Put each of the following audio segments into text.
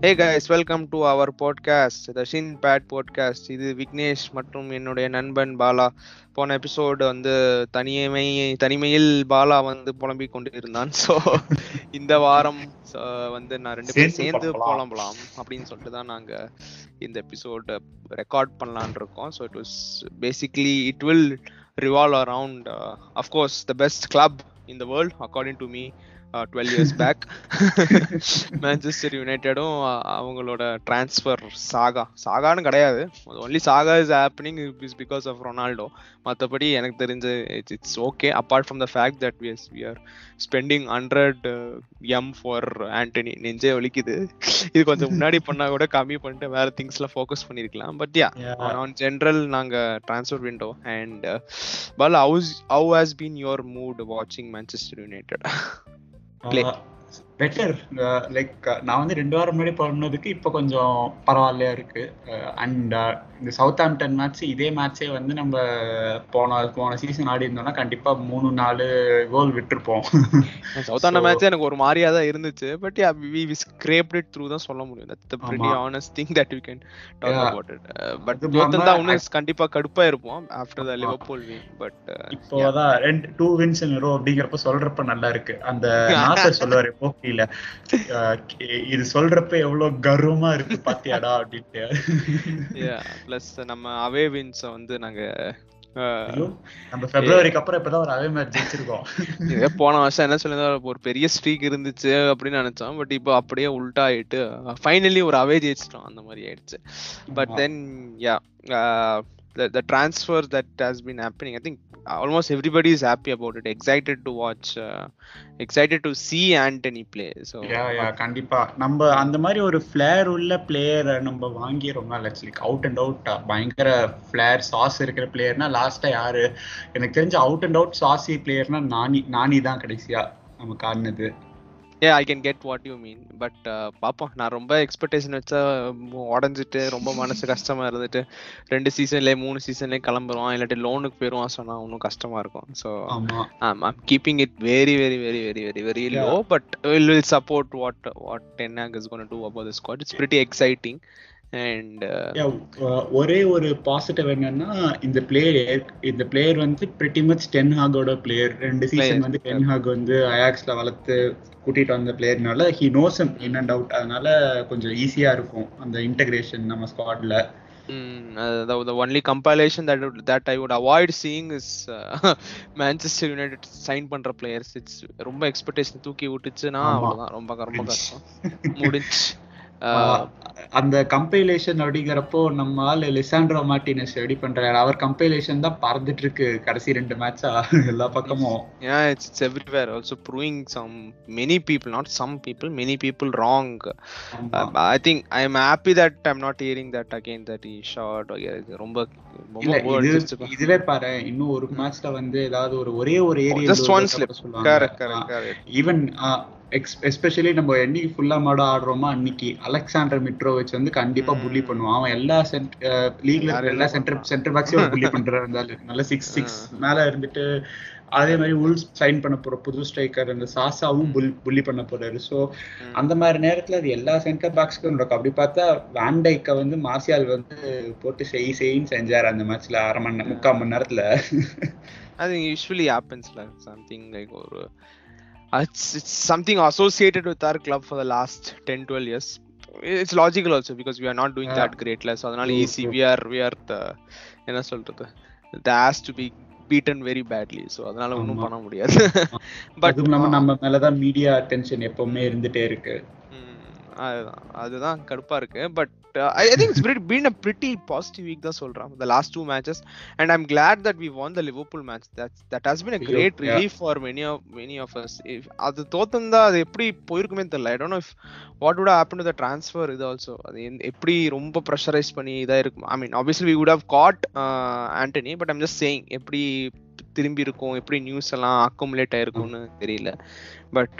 Hey guys welcome to our podcast the shin pad podcast இது விக்னேஷ் மற்றும் என்னுடைய நண்பன் பாலா. போன எபிசோடு வந்து தனிமை தனிமையில் பாலா வந்து புலம்பிக் கொண்டு இருந்தான் ஸோ இந்த வாரம் வந்து நான் ரெண்டு பேரும் சேர்ந்து புலம்பலாம் அப்படின்னு சொல்லிட்டு தான் நாங்க இந்த எபிசோடு ரெக்கார்ட் பண்ணலான் இருக்கோம். So it was basically it will revolve around of course the best club in the world according to me twelve years back Manchester யுனைடெடும் அவங்களோட டிரான்ஸ்ஃபர் சாகா சாகான்னு கிடையாது. Only saga is happening is because of Ronaldo மற்றபடி எனக்கு தெரிஞ்சு it's it's okay apart from the fact that we we are spending hundred M for Antony நெஞ்சே ஒலிக்குது இது கொஞ்சம் முன்னாடி பண்ணா கூட கம்மி பண்ணிட்டு வேற திங்ஸ்ல ஃபோக்கஸ் பண்ணிருக்கலாம். பட் யா ஆன் ஜென்ரல் நாங்க transfer window and pal house how has been your mood வாட்சிங் Manchester United play better like நான் வந்து ரெண்டு வாரம் முன்னாடி பண்ணதுக்கு இப்போ கொஞ்சம் பரவாயில்லையா இருக்கு. அண்ட் இந்த சவுத் ஆம்டன் மேட்ச் இதே மேட்சே வந்து நம்ம போன போன சீசன் ஆடி இருந்தோம்னா கண்டிப்பா மூணு நாலு கோல் விட்டுருப்போம். சவுத் ஆம்டன் மேட்ச் எனக்கு ஒரு மாதிரியா தான் இருந்துச்சு. But we we scraped it through தான் சொல்ல முடியும். That's the pretty honest thing that we can talk about it but தோத்தந்தா இன்னும் கண்டிப்பா கடுப்பா இருப்போம் after the Liverpool win but இப்போதான் ரெண்டு டூ வின்ஸ் இன் ரோ அப்படிங்கறப்ப சொல்றப்ப நல்லா இருக்கு. அந்த நாசர் சொல்லுவாரு போக்கில இது சொல்றப்ப எவ்வளவு கர்வமா இருக்கு பாத்தியாடா அப்படின்ட்டு. பிளஸ் நம்ம அவே வின்ஸ் வந்து நாங்க நம்ம பிப்ரவரிக்கு அப்புறம் இப்பதான் ஒரு அவே மேட்ச் ஜெயிச்சிருக்கோம். போன வருஷம் என்ன சொல்லுங்க ஒரு பெரிய ஸ்ட்ரீக் இருந்துச்சு அப்படின்னு நினைச்சோம். பட் இப்போ அப்படியே உல்டா ஆயிட்டு ஃபைனலி ஒரு அவே ஜெயிச்சிட்டோம். அந்த மாதிரி ஆயிடுச்சு. But then yeah the, the transfer that has been happening i think almost everybody is happy about it excited to watch uh, excited to see anthony play so yeah yeah கண்டிப்பா நம்ம அந்த மாதிரி ஒரு ஃபிளேர் உள்ள player நம்ம வாங்கி ரொம்ப நாள் லைக் அவுட் அண்ட் அவுட் பயங்கர ஃபிளேர் சாஸ் இருக்கிற பிளேயர்னா லாஸ்டா யாரு எனக்கு தெரிஞ்ச அவுட் அண்ட் அவுட் சாசி பிளேயர்னா நானி நானி தான் கடைசியா நம்ம காரணது ஏ I can get what you mean but பார்ப்போம் நான் ரொம்ப எக்ஸ்பெக்டேஷன் வச்சா உடஞ்சிட்டு ரொம்ப மனசு கஷ்டமா இருந்துட்டு ரெண்டு சீசன்லேயே மூணு சீசன்லேயே கிளம்புறோம். இல்லாட்டி லோனுக்கு போயிடுவான் சொன்னா இன்னும் கஷ்டமா இருக்கும். So I'm keeping it very very very very very very low but will will support what what Ten Hag is gonna do about the squad it's pretty exciting and ஒரே ஒரு பாசிட்டிவ் என்னன்னா இந்த பிளேயர் இந்த player வந்து pretty much Ten ஹாகோட player ரெண்டு season வந்து Ten Hag வந்து அயாக்ஸ்ல வளர்த்து கூட்டிட்டு வந்த பிளேயர்னால he knows in and out அதனால கொஞ்சம் ஈஸியா இருக்கும் அந்த இன்டகிரேஷன் நம்ம ஸ்குவாட்ல uh, the, compilation that that I would avoid seeing is uh, Manchester United sign பண்ற players. It's ரொம்ப எக்ஸ்பெக்டேஷன் தூக்கி விட்டுச்சுன்னா அவ்வளவுதான். ரொம்ப ரொம்ப கஷ்டம். முடிஞ்சு அந்த கம்பைலேஷன் அப்படிங்கிறப்போ நம்ம ஆள் லிசாண்ட்ரோ மார்டினஸ் ரெடி பண்றாரு அவர் கம்பைலேஷன் தான் பறந்துட்டு இருக்கு கடைசி ரெண்டு மேட்சா எல்லா பக்கமும் yeah it's, it's everywhere also proving some many people not some people many people wrong uh, i think i am happy that i'm not hearing that again that he shot ரொம்ப இதுவே பாரு இன்னும் ஒரு மேட்ச்ல வந்து ஏதாவது ஒரு ஒரே ஒரு area one slip correct correct correct even especially நம்ம என்னைக்கு ஃபுல்லா மாட ஆடுறோமோ அன்னைக்கு அலெக்சாண்டர் மிட்ரோவிச் வந்து கண்டிப்பா புள்ளி பண்ணுவான். அவன் எல்லா லீக்ல எல்லா சென்டர் சென்டர் பேக்ஸையும் புள்ளி பண்றா இருந்தாலும். நல்ல சிக்ஸ் சிக்ஸ் மேல இருந்துட்டு அதே மாதிரி உல்ஸ் சைன் பண்ண போற புது ஸ்ட்ரைக்கர் அந்த சாசாவும் புல் புள்ளி பண்ண போறாரு. ஸோ அந்த மாதிரி நேரத்துல அது எல்லா சென்டர் பேக்ஸ்க்கும் நடக்கும். அப்படி பார்த்தா வேண்டைக்க வந்து மார்சியால் வந்து போட்டு செய் செய்ன்னு செஞ்சாரு அந்த மேட்ச்ல அரை மணி முக்கால் மணி நேரத்துல. அது யூஸ்வலி ஹேப்பன்ஸ்ல சம்திங் லைக் ஒரு it's, it's something associated with our club for the last 10 12 years it's logical also because we are not doing yeah. that great less அதனால easy we are we are the என்ன சொல்றது the has to be beaten very badly so அதனால ஒன்றும் பண்ண முடியாது but நம்ம நம்ம மேலதான் மீடியா அட்டென்ஷன் எப்பவுமே இருந்துட்டே இருக்கு அதுதான் அதுதான் கடுப்பா இருக்கு but I think it's been a pretty positive week தான் சொல்றேன் the last two matches and I'm glad that we won the Liverpool match that that has been a great relief for many of many of us அது தோத்தந்தா அது எப்படி போயிருக்குமே தெரியல. I don't know if what would happen to the transfer இது also அது எப்படி ரொம்ப ப்ரெஷரைஸ் பண்ணி இதாக இருக்கும் I mean obviously we would have got Antony but I'm just saying எப்படி திரும்பி இருக்கும் எப்படி நியூஸ் எல்லாம் அக்குமுலேட் ஆயிருக்கும்னு தெரியல. But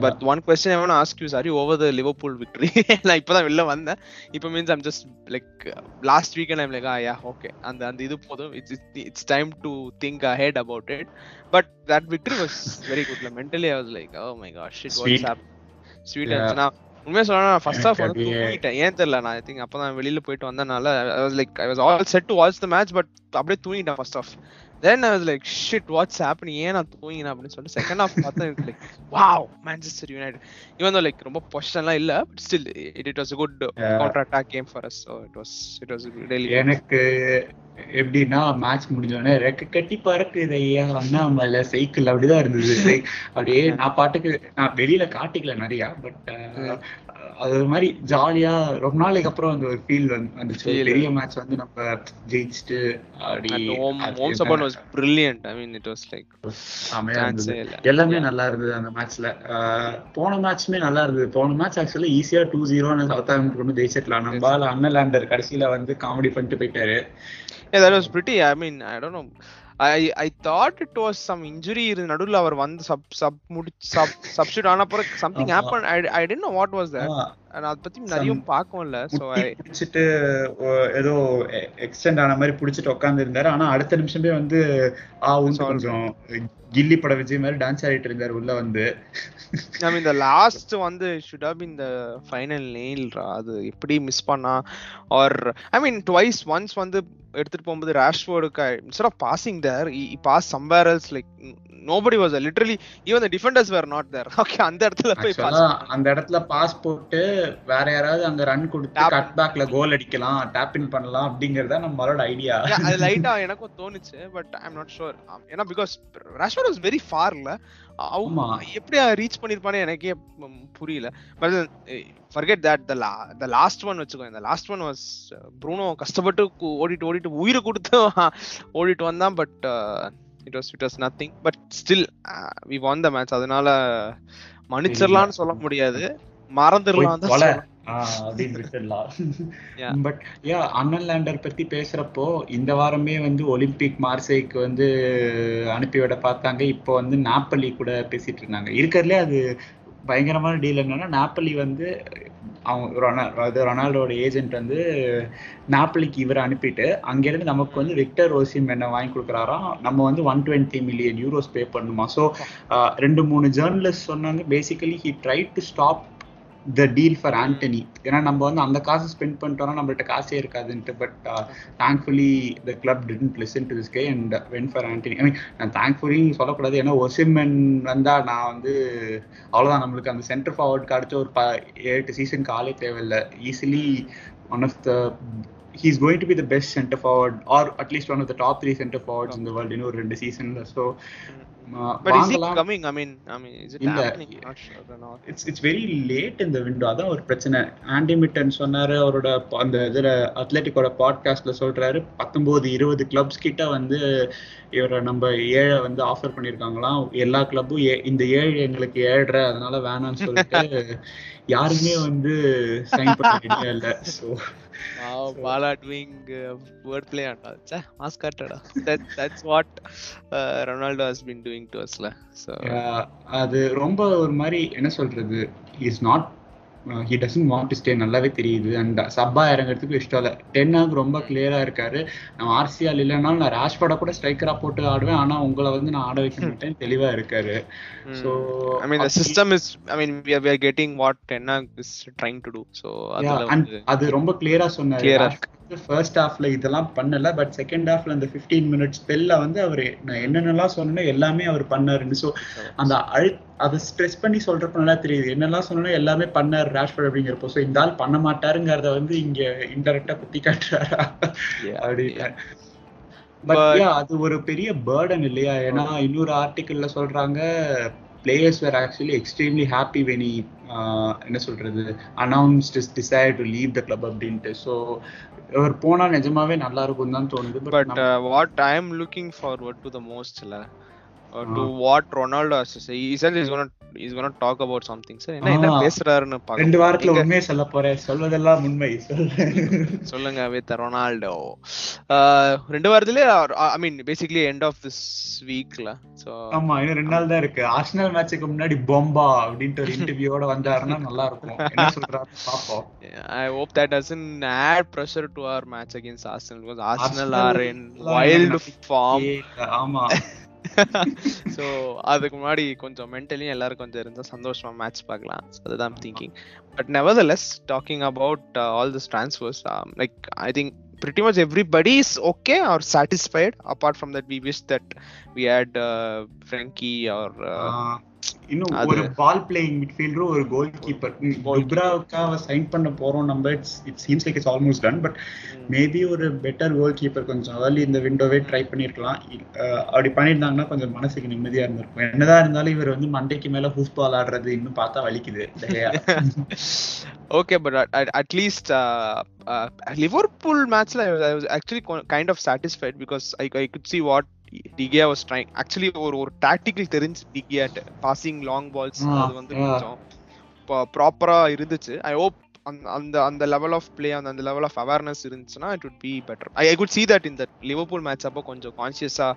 but one question I ask you sorry over the Liverpool victory நான் இப்போதான் வெளில வந்தேன். இப்போ means I'm just like last weekend I'm like ah yeah okay அந்த அந்த இது போதும். It's it's time to think ahead about it but that victory was very good mentally I was like oh my God shit what's happen sweet நான் உண்மையா சொன்னா first வந்து அப்படியே- தூங்கிட்டேன். ஏன் தெரியல நான் ஐ திங்க் அப்பதான் வெளியில போயிட்டு வந்தனால I was like I was all set to watch the match but அப்படியே தூங்கிட்டேன் first half then I was like shit what's happening ஏன் நான் தூங்கினேன் அப்படின்னு சொல்லிட்டு செகண்ட் ஹாஃப் பார்த்தா எனக்கு லைக் வாவ் மான்செஸ்டர் யுனைடெட் இவன் லைக் ரொம்ப பொசிஷன்லாம் இல்ல but still it it was good counter attack game for us so it was it was daily எனக்கு எப்படின்னா மேட்ச் முடிஞ்சோடனே ரெக்க கட்டி பறக்குது ஐயா அண்ணாமலை சைக்கிள் அப்படிதான் இருந்தது. அப்படியே நான் பாட்டுக்கு நான் வெளியில காட்டிக்கல நிறையா பட் அது ஒரு மாதிரி ஜாலியா ரொம்ப நாளைக்கு அப்புறம் அந்த ஒரு ஃபீல் வந்துச்சு. பெரிய மேட்ச் வந்து நம்ம ஜெயிச்சுட்டு அது home support was brilliant I mean it was like எல்லாமே நல்லா இருந்தது அந்த மேட்ச்ல போன மேட்ச்மே நல்லா இருந்தது. போன மேட்ச் ஆக்சுவலி ஈஸியா டூ ஜீரோன்னு சவுத் ஆஃப்ரிக்கா கொண்டு ஜெயிச்சிடலாம் நம்ம அண்ணன் லேண்டர் கடைசியில வந்து காமெடி பண்ணிட்டு போயிட்டாரு. Yeah, that was pretty. I mean, I don't know. I I thought it was some injury இரு நடுவுல அவர் வந்து சப் சப் முடி சப் சப்ஸ்டியூட் ஆன அப்புறம் happened. I I didn't know what was that. ஆமா, and அத பத்தி நிறைய so முட்டி I பிடிச்சிட்டு ஏதோ எக்ஸ்டெண்ட் ஆன மாதிரி பிடிச்சிட்டு உட்கார்ந்து இருந்தாரு. ஆனா அடுத்த நிமிஷமே வந்து Solve. கொஞ்சம் கில்லி பட விஜய் மாதிரி டான்ஸ் ஆடிட்டு இருந்தாரு உள்ள வந்து. Mean the last வந்து should have been the final nail ரா அது எப்படி மிஸ் பண்ணா? Or I mean twice once வந்து எடுத்துட்டு போகும்போது ராஷ்வோர்டுக்கு passing there he, he passed somewhere else like nobody was there. Literally even the defenders were not there. Okay அந்த இடத்துல போய் அந்த இடத்துல பாஸ் போட்டு வேற யாராவது அங்க ரன் கொடுத்து. கட் பேக்ல கோல் அடிக்கலாம் டேப் இன் பண்ணலாம் அப்படிங்கறத நம்மளோட ஐடியா அது லைட்டா எனக்கும் தோணுச்சு but I am not sure ஏன்னா பிகாஸ் ராஷ்வர்ட் வாஸ் வெரி ஃபார்ல ஆமா. எப்படி ரீச் பண்ணிருப்பானே எனக்கே புரியல. But forget that the the last one வச்சுக்கோ இந்த லாஸ்ட் ஒன் வாஸ் ப்ரூனோ கஷ்டப்பட்டு ஓடிட்டு ஓடிட்டு உயிரை கொடுத்து ஓடிட்டு வந்தான் but it was it was nothing but still we won the match அதனால மன்னிச்சிடலாம்னு சொல்ல முடியாது. மறந்துடலாம் தான் அப்படின்னு விட்டுடலாம். பட் யா அண்ணன் லேண்டர் பத்தி பேசுறப்போ இந்த வாரமே வந்து ஒலிம்பிக் மார்சைக்கு வந்து அனுப்பிவிட பார்த்தாங்க. இப்போ வந்து நாப்பலி கூட பேசிட்டு இருந்தாங்க. இருக்கிறதுலே அது பயங்கரமான டீல் என்னன்னா நாப்பலி வந்து அவங்க ரொனா அது ரொனால்டோட ஏஜென்ட் வந்து நாப்பலிக்கு இவரை அனுப்பிட்டு அங்கிருந்து நமக்கு வந்து விக்டர் ஓசிம் என்ன வாங்கி கொடுக்குறாராம் நம்ம வந்து one twenty million euros pay பண்ணுமா? ஸோ ரெண்டு மூணு ஜேர்னலிஸ்ட் சொன்னாங்க. Basically he try to stop the deal for Antony ஏன்னா நம்ம வந்து அந்த காசு ஸ்பெண்ட் பண்ணிட்டோம்னா நம்மள்ட்ட காசே இருக்காதுன்ட்டு. But thankfully the club didn't listen to this K and went for Antony I mean நான் தேங்க்ஃபுல்லி சொல்லக்கூடாது. ஏன்னா ஒசிமென் வந்தா நான் வந்து அவ்வளோதான் நம்மளுக்கு அந்த சென்டர் ஃபார்வர்டுக்கு அடிச்ச ஒரு ப எட்டு சீசனுக்கு ஆளே தேவையில்லை. Easily one of the he's going to be the best centre forward or at least one of the top three centre forwards இந்த வேர்ல்டு இன்னும் ஒரு ரெண்டு சீசன்ல ஸோ But is he வாங்கலாம் coming? I mean, I mean, is it இல்ல. happening? Not sure or not. It's it's very late இந்த window அதான் ஒரு பிரச்சனை ஆண்டி மிட்டன் சொன்னாரு அவரோட ப- அந்த இதுல அத்லெட்டிக்கோட பாட்காஸ்ட்ல சொல்றாரு பத்தொன்பது இருபது கிளப்ஸ் கிட்ட வந்து இவரை நம்ம ஏழை வந்து ஆஃபர் பண்ணிருக்காங்களாம் எல்லா கிளப்பும் இந்த ஏழு எங்களுக்கு ஏழ்ற அதனால வேணாம்னு சொல்லிட்டு யாருமே வந்து சைன் பண்ண ரெடியா இல்ல so Doing uh, wordplay and all. Chah, mask காட்டுடா. What uh, Ronaldo has been doing to us la. So அது ரொம்ப ஒரு மாதிரி என்ன சொல்றது is not he doesn't want to stay நல்லாவே தெரியுது. அண்ட் சப்பா இறங்குறதுக்கு இஷ்டம் இல்லை டென்னாக ரொம்ப கிளியரா இருக்காரு. நம்ம ஆர்சிஆல் இல்லைனாலும் நான் ராஷ்போட கூட ஸ்ட்ரைக்கரா போட்டு ஆடுவேன். ஆனா உங்களை வந்து நான் ஆட வைக்க மாட்டேன். தெளிவா இருக்காரு. So I mean the system is I mean we are, we are getting what Tenna is trying to do. So அதுல அண்ட் வந்து அது ரொம்ப கிளியரா சொன்னாரு. ஃபர்ஸ்ட் ஹாஃப்ல இதெல்லாம் பண்ணல பட் செகண்ட் ஹாஃப்ல அந்த 15 மினிட்ஸ் ஸ்பெல்ல வந்து அவர் நான் என்னென்னலாம் சொன்னேனோ எல்லாமே அவர் பண்ணாருன்னு. ஸோ அந்த அழு அதை ஸ்ட்ரெஸ் பண்ணி சொல்றப்ப நல்லா தெரியுது. என்னெல்லாம் சொன்னோம் எல்லாமே பண்ணாரு ராஷ்பர்ட் அப்படிங்கிறப்போ. ஸோ இந்த ஆள் பண்ண மாட்டாருங்கிறத வந்து இங்க இன்டெரக்டா குத்தி காட்டுறாரா? அப்படின்னு. பட் அது ஒரு பெரிய பேர்டன் இல்லையா? ஏன்னா இன்னொரு ஆர்டிக்கல்ல சொல்றாங்க players were actually extremely happy when என்ன சொல்றது announced decide to leave the club அப்படின்ட்டு. ஸோ அவர் போனா நிஜமாவே நல்லா இருக்கும் தான் தோணுது But uh, what I am looking forward to the most la, uh, to what Ronaldo has to say. He said he's gonna he's gonna talk about something. Sir, என்ன என்ன. பேசுறாருன்னு ரெண்டு பார்க்க வாரத்துல உண்மையை சொல்ல போறேன். சொல்வதெல்லாம் உண்மை. சொல்லுங்க வித் ரொனால்டோ ரெண்டு வாரத்திலே I mean basically end of this வீக்ல ஸோ ஆமா இன்னும் ரெண்டு நாள் தான் இருக்கு. ஆர்சனல் மேட்சுக்கு முன்னாடி பொம்பா அப்படின்ட்டு ஒரு இன்டர்வியூவோட வந்தாருன்னா நல்லா இருக்கும். என்ன சொல்றாரு பாப்போம் I hope that doesn't add pressure to our match against Arsenal because Arsenal Arsenal are in லாம் wild எனக்கு form. ஏ, ஆமா. ஸோ அதுக்கு முன்னாடி கொஞ்சம் மென்டலி எல்லாரும் கொஞ்சம் இருந்தால் சந்தோஷமா மேட்ச் பார்க்கலாம். அதுதான் thinking but nevertheless talking about all this transfers like I think pretty much everybody is okay or satisfied apart from that we wish that we had uh, Frankie or uh, uh இன்னும் ஒரு ball playing midfielder ஒரு goal keeper துப்ராவுக்காக sign பண்ண போறோம் நம்ம. It's it seems like it's almost done but maybe ஒரு better goalkeeper கொஞ்சம் early இந்த விண்டோவே ட்ரை பண்ணிருக்கலாம். அப்படி பண்ணியிருந்தாங்கன்னா கொஞ்சம் மனசுக்கு நிம்மதியா இருந்திருக்கும். என்னதான் இருந்தாலும் இவர் வந்து மண்டைக்கு மேல ஹூஸ் பால் ஆடுறது இன்னும் பார்த்தா வலிக்குது. okay but at, at, at least uh, uh, liverpool match I was, I was actually co- De Gea was trying actually ஒரு ஒரு டாக்டிக்கல் தெரிஞ்சு டிகியா பாசிங் லாங் பால்ஸ் அது வந்து. கொஞ்சம் ப்ராப்பரா இருந்துச்சு ஐ ஹோப் அந்த அந்த லெவல் ஆஃப் பிளே அந்த அந்த லெவல் ஆஃப் அவேர்னஸ் இருந்துச்சுன்னா it would be better I I could see that in that Liverpool match அப்போ கொஞ்சம் கான்சியஸா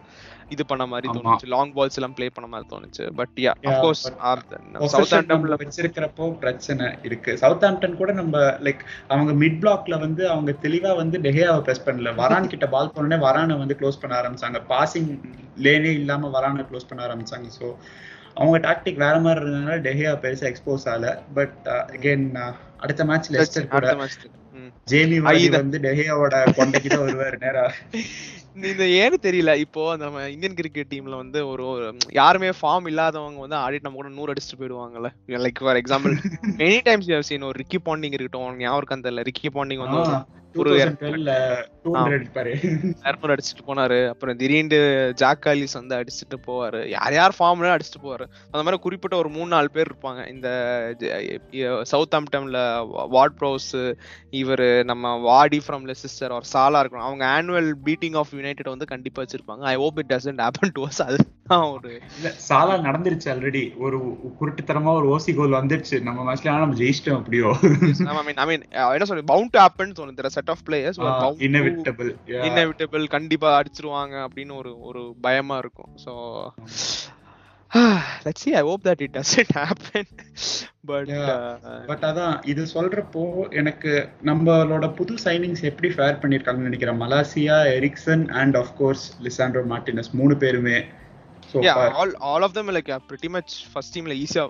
இது பண்ண மாதிரி. தோணுச்சு. லாங் பால்ஸ் எல்லாம் ப்ளே பண்ண மாதிரி தோணுச்சு. But yeah of course but சவுத் ஆண்டம்ல வச்சிருக்கிறப்போ பிரச்சனை இருக்கு. சவுத் ஆம்டன் கூட நம்ம லைக் அவங்க மிட் பிளாக்ல வந்து அவங்க தெளிவா வந்து டெஹியாவை பிரஸ் பண்ணல. வரான் கிட்ட பால் போனோடனே வரானை வந்து க்ளோஸ் பண்ண ஆரம்பிச்சாங்க. பாசிங் லேனே இல்லாம வரானை க்ளோஸ் பண்ண ஆரம்பிச்சாங்க. ஸோ அவங்க டாக்டிக் வேற மாதிரி இருந்ததுனால டெஹியா பெருசா எக்ஸ்போஸ் ஆகல. பட் அகைன் அடுத்த மேட்ச் லெஸ்டர் கூட ஜேமி இத- வந்து டெஹியாவோட கொண்டைக்கு தான் வருவாரு நேரா. இந்த ஏன்னு தெரியல இப்போ நம்ம இந்தியன் கிரிக்கெட் டீம்ல வந்து ஒரு யாருமே ஃபார்ம் இல்லாதவங்க வந்து ஆடிட்டு நம்ம கூட நூறு அடிச்சுட்டு போயிடுவாங்கல்ல. Like for example many times you seen ஒரு ரிக்கி பாண்டிங் இருக்கட்டும் ஞாபகம் இருக்கா தெரியல ரிக்கி பாண்டிங் வந்து அடிச்சுட்டு போனாரு. அப்புறம் திடீர்னு ஜாக் காலிஸ் வந்து அடிச்சுட்டு போவாரு. யார் யார் ஃபார்ம்ல அடிச்சுட்டு போவாரு. அந்த மாதிரி குறிப்பிட்ட ஒரு மூணு நாலு பேர் இருப்பாங்க. இந்த சவுத் ஆம்டம்ல வார்ட் ப்ரோஸ் இவர் நம்ம வாடி ஃப்ரம் லெசிஸ்டர் ஒரு சாலா இருக்கணும். அவங்க ஆனுவல் பீட்டிங் ஆஃப் யுனைடெட் வந்து கண்டிப்பா வச்சிருப்பாங்க. I hope it doesn't happen to us இல்ல சாலா நடந்துருச்சு ஆல்ரெடி ஒரு குருட்டுத்தனமா ஒரு ஓசி கோல் வந்துருச்சு. நம்ம மேட்ச்ல நம்ம ஜெயிச்சிட்டோம் அப்படியோ என்ன சொல்றது? பவுண்ட் டு ஹேப்பன் தோணுது set of players inevitable inevitable கண்டிப்பா அடிச்சிருவாங்க அப்படின்னு ஒரு ஒரு பயமா இருக்கும். So let's see. I hope that it doesn't happen. But Yeah. uh, but அதான் இது சொல்றப்போ எனக்கு நம்மளோட புது சைனிங்ஸ் எப்படி ஃபேர் பண்ணிருக்காங்கன்னு நினைக்கிறேன். Malacia Eriksen and of course Lisandro Martinez மூணு பேருமே. So yeah far. all all of them like uh, pretty much first teamல ஈஸியா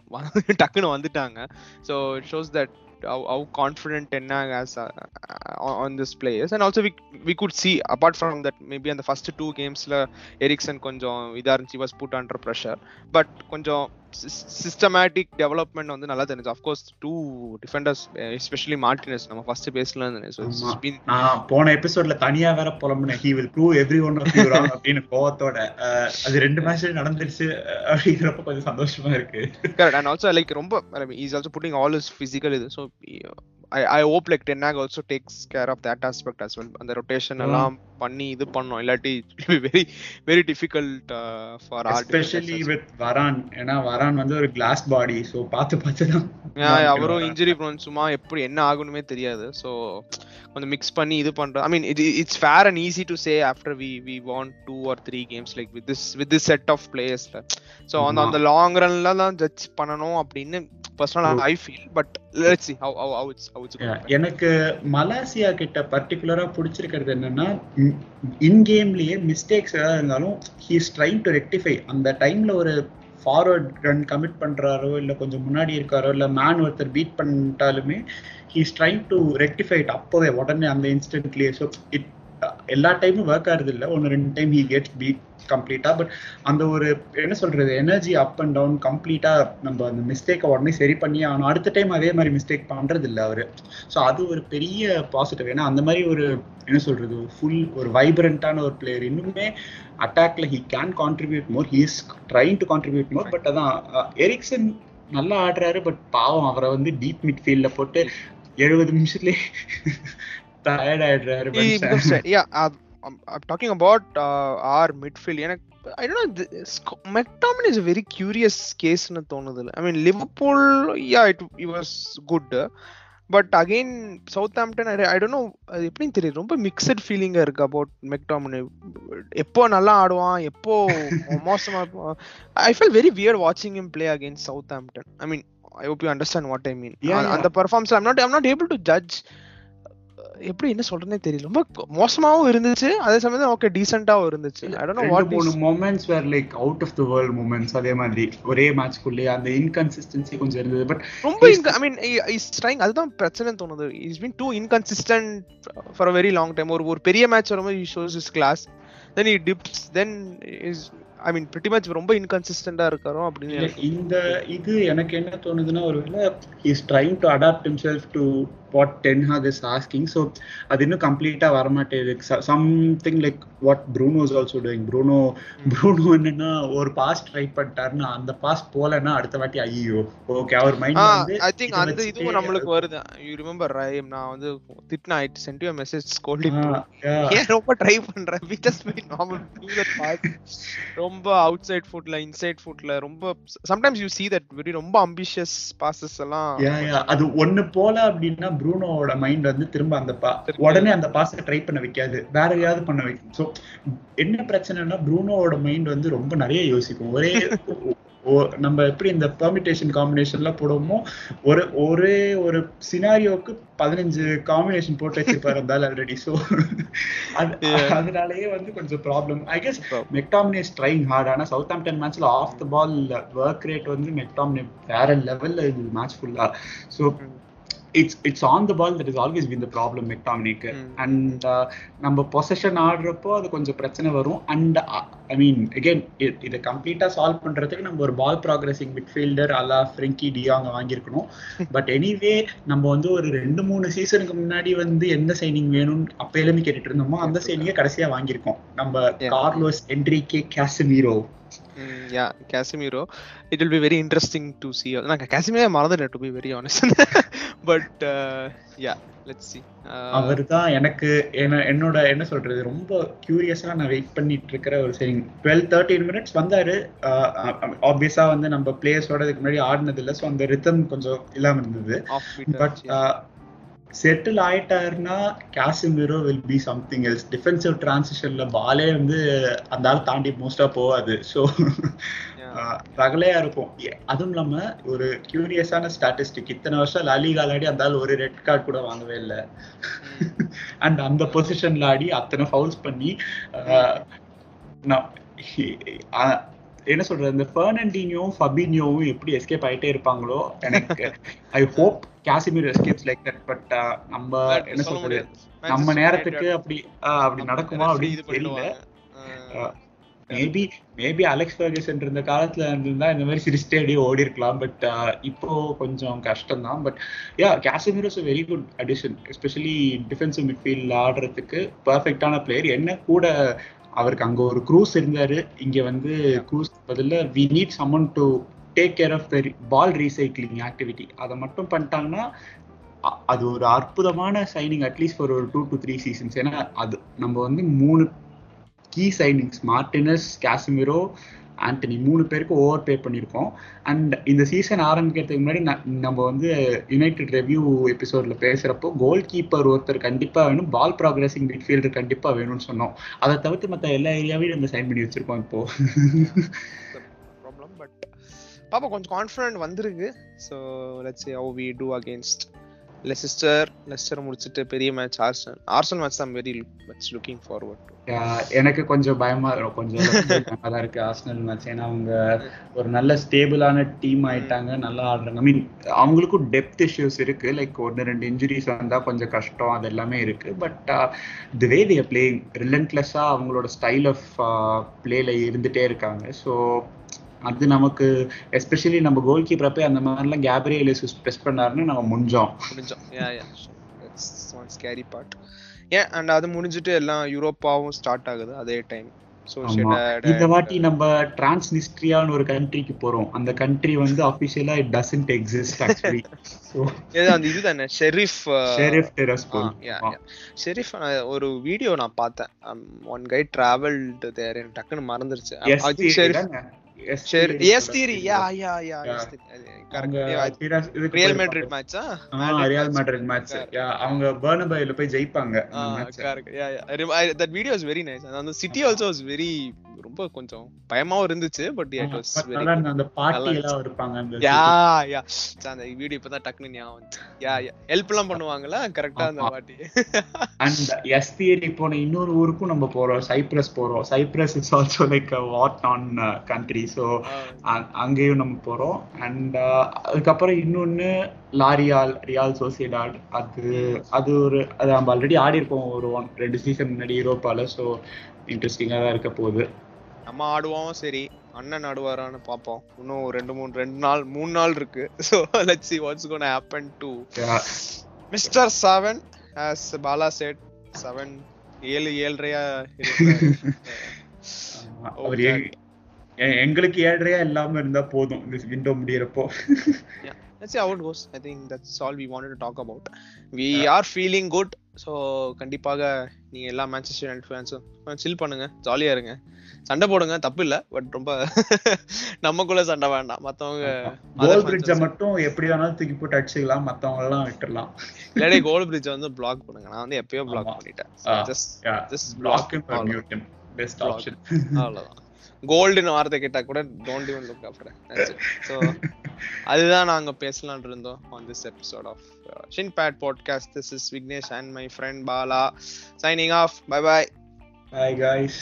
டக்குன்னு வந்துட்டாங்க so it shows that how, how confident Tenna has uh, uh, on, on this players and also we we could see apart from that maybe on the first two gamesல Eriksen கொஞ்சம் இதா இருந்துச்சு was put under pressure but கொஞ்சம் systematic development வந்து நல்லா தெரிஞ்சு of course two defenders especially Martinez நம்ம first. நான் போன எபிசோட்ல தனியா வேற புலம்புனேன். He will prove everyone அப்படின்னு கோவத்தோட. அது ரெண்டு மேட்ச்ல நடந்துருச்சு அப்படிங்கிறப்ப கொஞ்சம் சந்தோஷமா இருக்கு. Correct. And also like ரொம்ப I mean, he's also putting all his physical so I I hope like Tenag also takes care of that aspect as well. அந்த rotation Yeah. எல்லாம் பண்ணி இது பண்ணோம் இல்லாட்டி very difficult uh, for our especially. With Varane ஏன்னா வரான் வந்து ஒரு கிளாஸ் பாடி சோ பார்த்து பார்த்து தான் அவரும் இன்ஜுரி ப்ரோன் சும்மா எப்படி என்ன ஆகும்னுமே தெரியாது. ஸோ கொஞ்சம் மிக்ஸ் பண்ணி இது பண்றது ஐ மீன் இது it's fair and easy to say after we we want two or three games like with this with this set of பிளேயர்ஸ்ல so அந்த. அந்த லாங் ரன்ல தான் ஜட்ஜ் பண்ணணும் அப்படின்னு personal I feel but let's see how how it's how it's எனக்கு Malacia கிட்ட பர்டிகுலரா பிடிச்சிருக்கிறது என்னன்னா இன் கேம்லயே மிஸ்டேக்ஸ் ஏதாவது இருந்தாலும் ஹீஸ் ட்ரைங் டு ரெக்டிஃபை அந்த டைம்ல ஒரு ஃபார்வர்ட் ரன் கமிட் பண்றாரோ இல்ல கொஞ்சம் முன்னாடி இருக்காரோ இல்ல மேன் ஒருத்தர் beat பண்ணிட்டாலுமே he's trying to rectify it அப்போவே உடனே அந்த இன்ஸ்டன்ட்லயே ஸோ இட் எல்லா டைமும் ஒர்க் ஆகுறது இல்லை. ஒன்று ரெண்டு டைம் ஹி கெட் பீட் கம்ப்ளீட்டாக பட் அந்த ஒரு என்ன சொல்கிறது எனர்ஜி அப் அண்ட் டவுன் கம்ப்ளீட்டாக நம்ம அந்த மிஸ்டேக்கை உடனே சரி பண்ணி ஆகணும் அடுத்த டைம் அதே மாதிரி மிஸ்டேக் பண்ணுறது இல்லை அவர். ஸோ அது ஒரு பெரிய பாசிட்டிவ் ஏன்னா அந்த மாதிரி ஒரு என்ன சொல்கிறது ஃபுல் ஒரு வைப்ரண்ட்டான ஒரு பிளேயர் இன்னுமே அட்டாக்ல he can contribute more he is trying to contribute more but அதான் எரிக்சன் நல்லா ஆடுறாரு பட் பாவம் அவரை வந்து டீப் மிட்ஃபீல்ட்ல போட்டு எழுபது நிமிஷத்துலேயே டயர்ட் ஆயிடுறாரு tired. yeah, I'm, I'm talking about uh, our midfield. எனக்கு I don't know. This, McTominay is a very curious case னு தோணுது. I mean, Liverpool, yeah, it, it was good. But again Southampton I don't know அது எப்படின்னு தெரியுது ரொம்ப mixed ஃபீலிங்கா இருக்கு about McTominay எப்போ நல்லா ஆடுவான் எப்போ மோசமா ஐ ஃபீல் வெரி வியர்ட் வாட்சிங் him play against Southampton I mean I hope you understand what I mean. அந்த performance I'm not I'm not able to judge எப்படி என்ன சொல்றேனே தெரியல. ரொம்ப மோசமாவும் இருந்துச்சு. அதே சமயம் ஓகே டீசென்ட்டாவும் இருந்துச்சு. ஐ டோன்ட் நோ வாட் மூணு moments where like out of the world moments அதே மாதிரி ஒரே மேட்ச்க்குள்ளே அந்த இன்கன்சிஸ்டன்சி கொஞ்சம் இருந்தது. பட் ரொம்ப ஐ மீன் இஸ் ட்ரைங் அதுதான் பிரச்சனை தோணுது. Is been too inconsistent for a very long time ஒரு ஒரு பெரிய மேட்ச் வரும்போது shows is class then he dips then is I mean pretty much ரொம்ப இன்கன்சிஸ்டண்டா இருக்காரோ அப்படின்னு இந்த இது எனக்கு என்ன தோணுதுன்னா ஒருவேளை is trying to adapt himself to what Ten Hag is asking so அது இன்னும் கம்ப்ளீட்டா வரமாட்டேங்குது. Something like what Bruno is also doing Bruno Bruno என்னன்னா ஒரு பாஸ் ட்ரை பண்ணிட்டாருன்னா அந்த பாஸ் போலன்னா அடுத்த வாட்டி ஐயோ okay our mind I think அந்த இதுவும் நம்மளுக்கு வருது. யூ ரிமெம்பர் ரைம் நான் வந்து திட்னா I'd sent you message scolding. ஏன் ரொம்ப ட்ரை பண்றேன் we just by normal do that pass ரொம்ப அவுட் சைட் ஃபுட்ல இன்சைட் ஃபுட்ல ரொம்ப sometimes you see that very ரொம்ப அம்பிஷியஸ் பாசஸ் எல்லாம். அது ஒண்ணு போல அப்படின்னா ப்ரூனோவோட மைண்ட் வந்து திரும்ப அந்த உடனே அந்த பாஸை ட்ரை பண்ண வைக்காது. வேற எதையாவது பண்ண வைக்கும். ஸோ என்ன பிரச்சனைனா ப்ரூனோவோட மைண்ட் வந்து ரொம்ப நிறைய யோசிக்கும். ஒரே நம்ம எப்படி இந்த பெர்மிட்டேஷன் காம்பினேஷன்ல போடுவோமோ ஒரு ஒரே ஒரு சினாரியோக்கு பதினஞ்சு காம்பினேஷன் போட்டு வச்சிருப்பாரு இருந்தாலும் ஆல்ரெடி ஸோ Yeah. அதனாலயே வந்து கொஞ்சம் problem I guess. McTominay is trying hard ஆனா சவுத் ஆம்டன் மேட்ச்ல off the ball work rate வந்து மெக்டாமினே வேற லெவல்ல இது மேட்ச் ஃபுல்லா so it's it's on the ball that is always been the problem மெக்டாமினிக்கு. And நம்ம பொசஷன் ஆடுறப்போ அது கொஞ்சம் பிரச்சனை வரும் அண்ட் ஐ மீன் அகெயின் இதை கம்ப்ளீட்டா சால்வ் பண்றதுக்கு நம்ம ஒரு ball progressing midfielder a la Frenkie de Jong வாங்கியிருக்கணும். But anyway நம்ம வந்து ஒரு ரெண்டு மூணு சீசனுக்கு முன்னாடி வந்து எந்த சைனிங் வேணும்னு அப்பையிலேருந்து கேட்டுட்டு இருந்தோமோ அந்த சைனிங்கை கடைசியா வாங்கியிருக்கோம். நம்ம. Carlos Henrique Casemiro yeah Casemiro it will be very interesting to see நான் காசிமிரோ மறந்துட்டேன் to be very honest but yeah let's see அவர் தான் எனக்கு என்ன என்னோட என்ன சொல்றது ரொம்ப கியூரியஸா நான் வெயிட் பண்ணிட்டு இருக்கிற ஒரு சரி டுவெல் தேர்ட்டீன் மினிட்ஸ் வந்தாரு. ஆப்வியஸா வந்து நம்ம பிளேயர்ஸோட இதுக்கு முன்னாடி ஆடினது இல்லை ஸோ அந்த ரித்தம் கொஞ்சம் இல்லாம இருந்தது. But settle ஆயிட்டாருன்னா Casemiro will be something else defensive டிரான்சிஷன்ல பாலே வந்து அந்த ஆள் தாண்டி மோஸ்டா போகாது. ஸோ ரகலையா இருக்கும். அதுவும் இல்லாம ஒரு கியூரியஸான ஸ்டாட்டிஸ்டிக் இத்தனை வருஷம் லாலிகால் ஆடி அந்த ஆள் ஒரு ரெட் கார்டு கூட வாங்கவே இல்லை. அண்ட் அந்த பொசிஷன்ல ஆடி அத்தனை ஃபவுல்ஸ் பண்ணி என்ன சொல்றது இந்த ஃபெர்னண்டினியோவும் ஃபபினியோவும் எப்படி எஸ்கேப் ஆயிட்டே இருப்பாங்களோ எனக்கு I hope Casemiro escapes like that but நம்ம என்ன சொல்றது நம்ம நேரத்துக்கு அப்படி அப்படி நடக்குமா அப்படின்னு தெரியல. மேபி மேபி அலெக்ஸ் பர்கசன் இருந்த காலத்துல இருந்திருந்தா இந்த மாதிரி சிரிச்சிட்டே அப்படியே ஓடி இருக்கலாம். பட் uh, இப்போ கொஞ்சம் கஷ்டம் தான் but yeah Casemiro is very good addition especially defensive midfield ஆடுறதுக்கு பர்ஃபெக்டான பிளேயர் என்ன கூட அவருக்கு அங்க ஒரு க்ரூஸ் இருந்தாரு. இங்க வந்து க்ரூஸ் பதில we need someone to take care of the ball recycling activity அதை மட்டும் பண்ணிட்டாங்கன்னா அது ஒரு அற்புதமான சைனிங் அட்லீஸ்ட் ஃபார் ஒரு டூ டு த்ரீ சீசன்ஸ் ஏன்னா அது நம்ம வந்து மூணு key signings Martinez Casemiro Antony மூணு பேருக்கு ஓவர் பே பண்ணியிருக்கோம். அண்ட் இந்த சீசன் ஆரம்பிக்கிறதுக்கு முன்னாடி நம்ம வந்து யுனைடெட் ரெவ்யூ எபிசோடில் பேசுகிறப்போ கோல் கீப்பர் ஒருத்தர் கண்டிப்பாக வேணும் பால் ப்ராக்ரஸிங் மிட்ஃபீல்டர் கண்டிப்பாக வேணும்னு சொன்னோம். அதை தவிர்த்து மற்ற எல்லா ஏரியாவையும் நம்ம சைன் பண்ணி வச்சிருக்கோம் இப்போ. ப்ராப்ளம் பட் பாப்பா கொஞ்சம் கான்ஃபிடென்ட் வந்திருக்கு. So let's how we do against Leicester Leicester முடிச்சுட்டு பெரிய மேட்ச் ஆர்சன் ஆர்சன் மேட்ச் தான் வெரி மச் லுக்கிங் ஃபார்வர்ட் எனக்கு கொஞ்சம் பயமா இருக்கும். கொஞ்சம் பயமா தான் இருக்கு ஆர்சனல் மேட்ச் ஏன்னா அவங்க ஒரு நல்ல ஸ்டேபிளான டீம் ஆயிட்டாங்க நல்லா ஆடுறாங்க. ஐ மீன் அவங்களுக்கும் டெப்த் இஷ்யூஸ் இருக்கு. லைக் ஒன்று ரெண்டு இன்ஜுரிஸ் வந்தா கொஞ்சம் கஷ்டம் அது எல்லாமே இருக்கு. But the way they playing ரிலன்ட்லெஸ்ஸா அவங்களோட ஸ்டைல் ஆஃப் பிளேல இருந்துட்டே இருக்காங்க. ஸோ அது நமக்கு எஸ்பெஷலி நம்ம கோல் கீப்பரப்பே அந்த மாதிரிலாம் கேப்ரியல் ப்ரெஸ் பண்ணாருன்னு நம்ம முடிஞ்சோம். முடிஞ்சோம். Yeah yeah one scary part ஏன் அண்ட் அது முடிஞ்சிட்டு எல்லாம் யூரோப்பாவும் ஸ்டார்ட் ஆகுது அதே டைம். இந்த வாட்டி நம்ம டிரான்ஸ்னிஸ்ட்ரியான்னு ஒரு கண்ட்ரிக்கு போறோம். அந்த கண்ட்ரி வந்து அபிஷியலா இட் டசன்ட் எக்ஸிஸ்ட் ஆக்சுவலி அந்த இது தானே ஷெரீஃப் ஷெரீஃப் ஷெரீஃப் ஒரு வீடியோ நான் பார்த்தேன். ஒன் கை டிராவல்டு தேர் எனக்கு டக்குன்னு மறந்துருச்சு. Sheriff Yes Theory yeah yeah yeah yes correct Real Madrid மேட்சா ரியல் மேட்ரிட் மேட்ச் அவங்க பர்னபைல போய் ஜெயிப்பாங்க correct yeah yeah that video is very nice அந்த சிட்டி ஆல்சோ இஸ் வெரி ரொம்ப கொஞ்சம் பயமாவும் இருந்துச்சு பட் இட் வாஸ் வெரி அந்த பாட்டி எல்லாம் இருப்பாங்க அந்த யா யா அந்த வீடியோ இப்பதான் டக்குனு ஞாபகம் யா யா ஹெல்ப் எல்லாம் பண்ணுவாங்கல கரெக்டா அந்த பாட்டி அண்ட் எஸ் தியரி போன இன்னொரு ஊருக்கும் நம்ம போறோம். சைப்ரஸ் போறோம். Cyprus is also like what an country so அங்கேயும் நம்ம போறோம். அண்ட் அதுக்கப்புறம் இன்னொன்னு லாரியால் ரியால் சோசியடாட் அது அது ஒரு அது நம்ம ஆல்ரெடி ஆடி இருப்போம். ஒரு ஒன் ரெண்டு சீசன் முன்னாடி யூரோப்பால ஸோ இன்ட்ரெஸ்டிங்கா தான் இருக்க போகுது. நம்ம ஆடுவோம். சரி அண்ணன் ஆடுவாரான்னு பார்ப்போம். இன்னும் ரெண்டு மூணு ரெண்டு நாள் மூணு நாள் இருக்கு. So let's see what's gonna happen to mister seven as Bala said seven ஏழு ஏழரையா அவர் எங்களுக்கு ஏழரையா இல்லாம இருந்தா போதும் இந்த விண்டோ முடியறப்போ. See how it goes. I think that's all we wanted to talk about. We are feeling good. So கண்டிப்பாக நீங்க எல்லா மேன்செஸ்டர் யுனைடெட் ஃபேன்ஸும் சில் பண்ணுங்க ஜாலியா இருங்க. சண்டை போடுங்க தப்பு இல்ல பட் ரொம்ப நமக்குள்ள சண்டை வேண்டாம். மத்தவங்க கோல் பிரிட்ஜ மட்டும் எப்படி வேணாலும் தூக்கி போட்டு அடிச்சுக்கலாம் மத்தவங்க எல்லாம் விட்டுறலாம். இல்லாடி கோல் பிரிட்ஜ் வந்து பிளாக் பண்ணுங்க. நான் வந்து எப்பயோ பிளாக் பண்ணிட்டேன். Just just block best option அவ்வளவுதான். கோல்டுன்னு வார்த்தை கேட்டா கூட don't even look after so அதுதான் நாங்க பேசலாம்னு இருந்தோம் on this episode of shin pad podcast this is Vignesh and my friend Bala signing off bye bye bye guys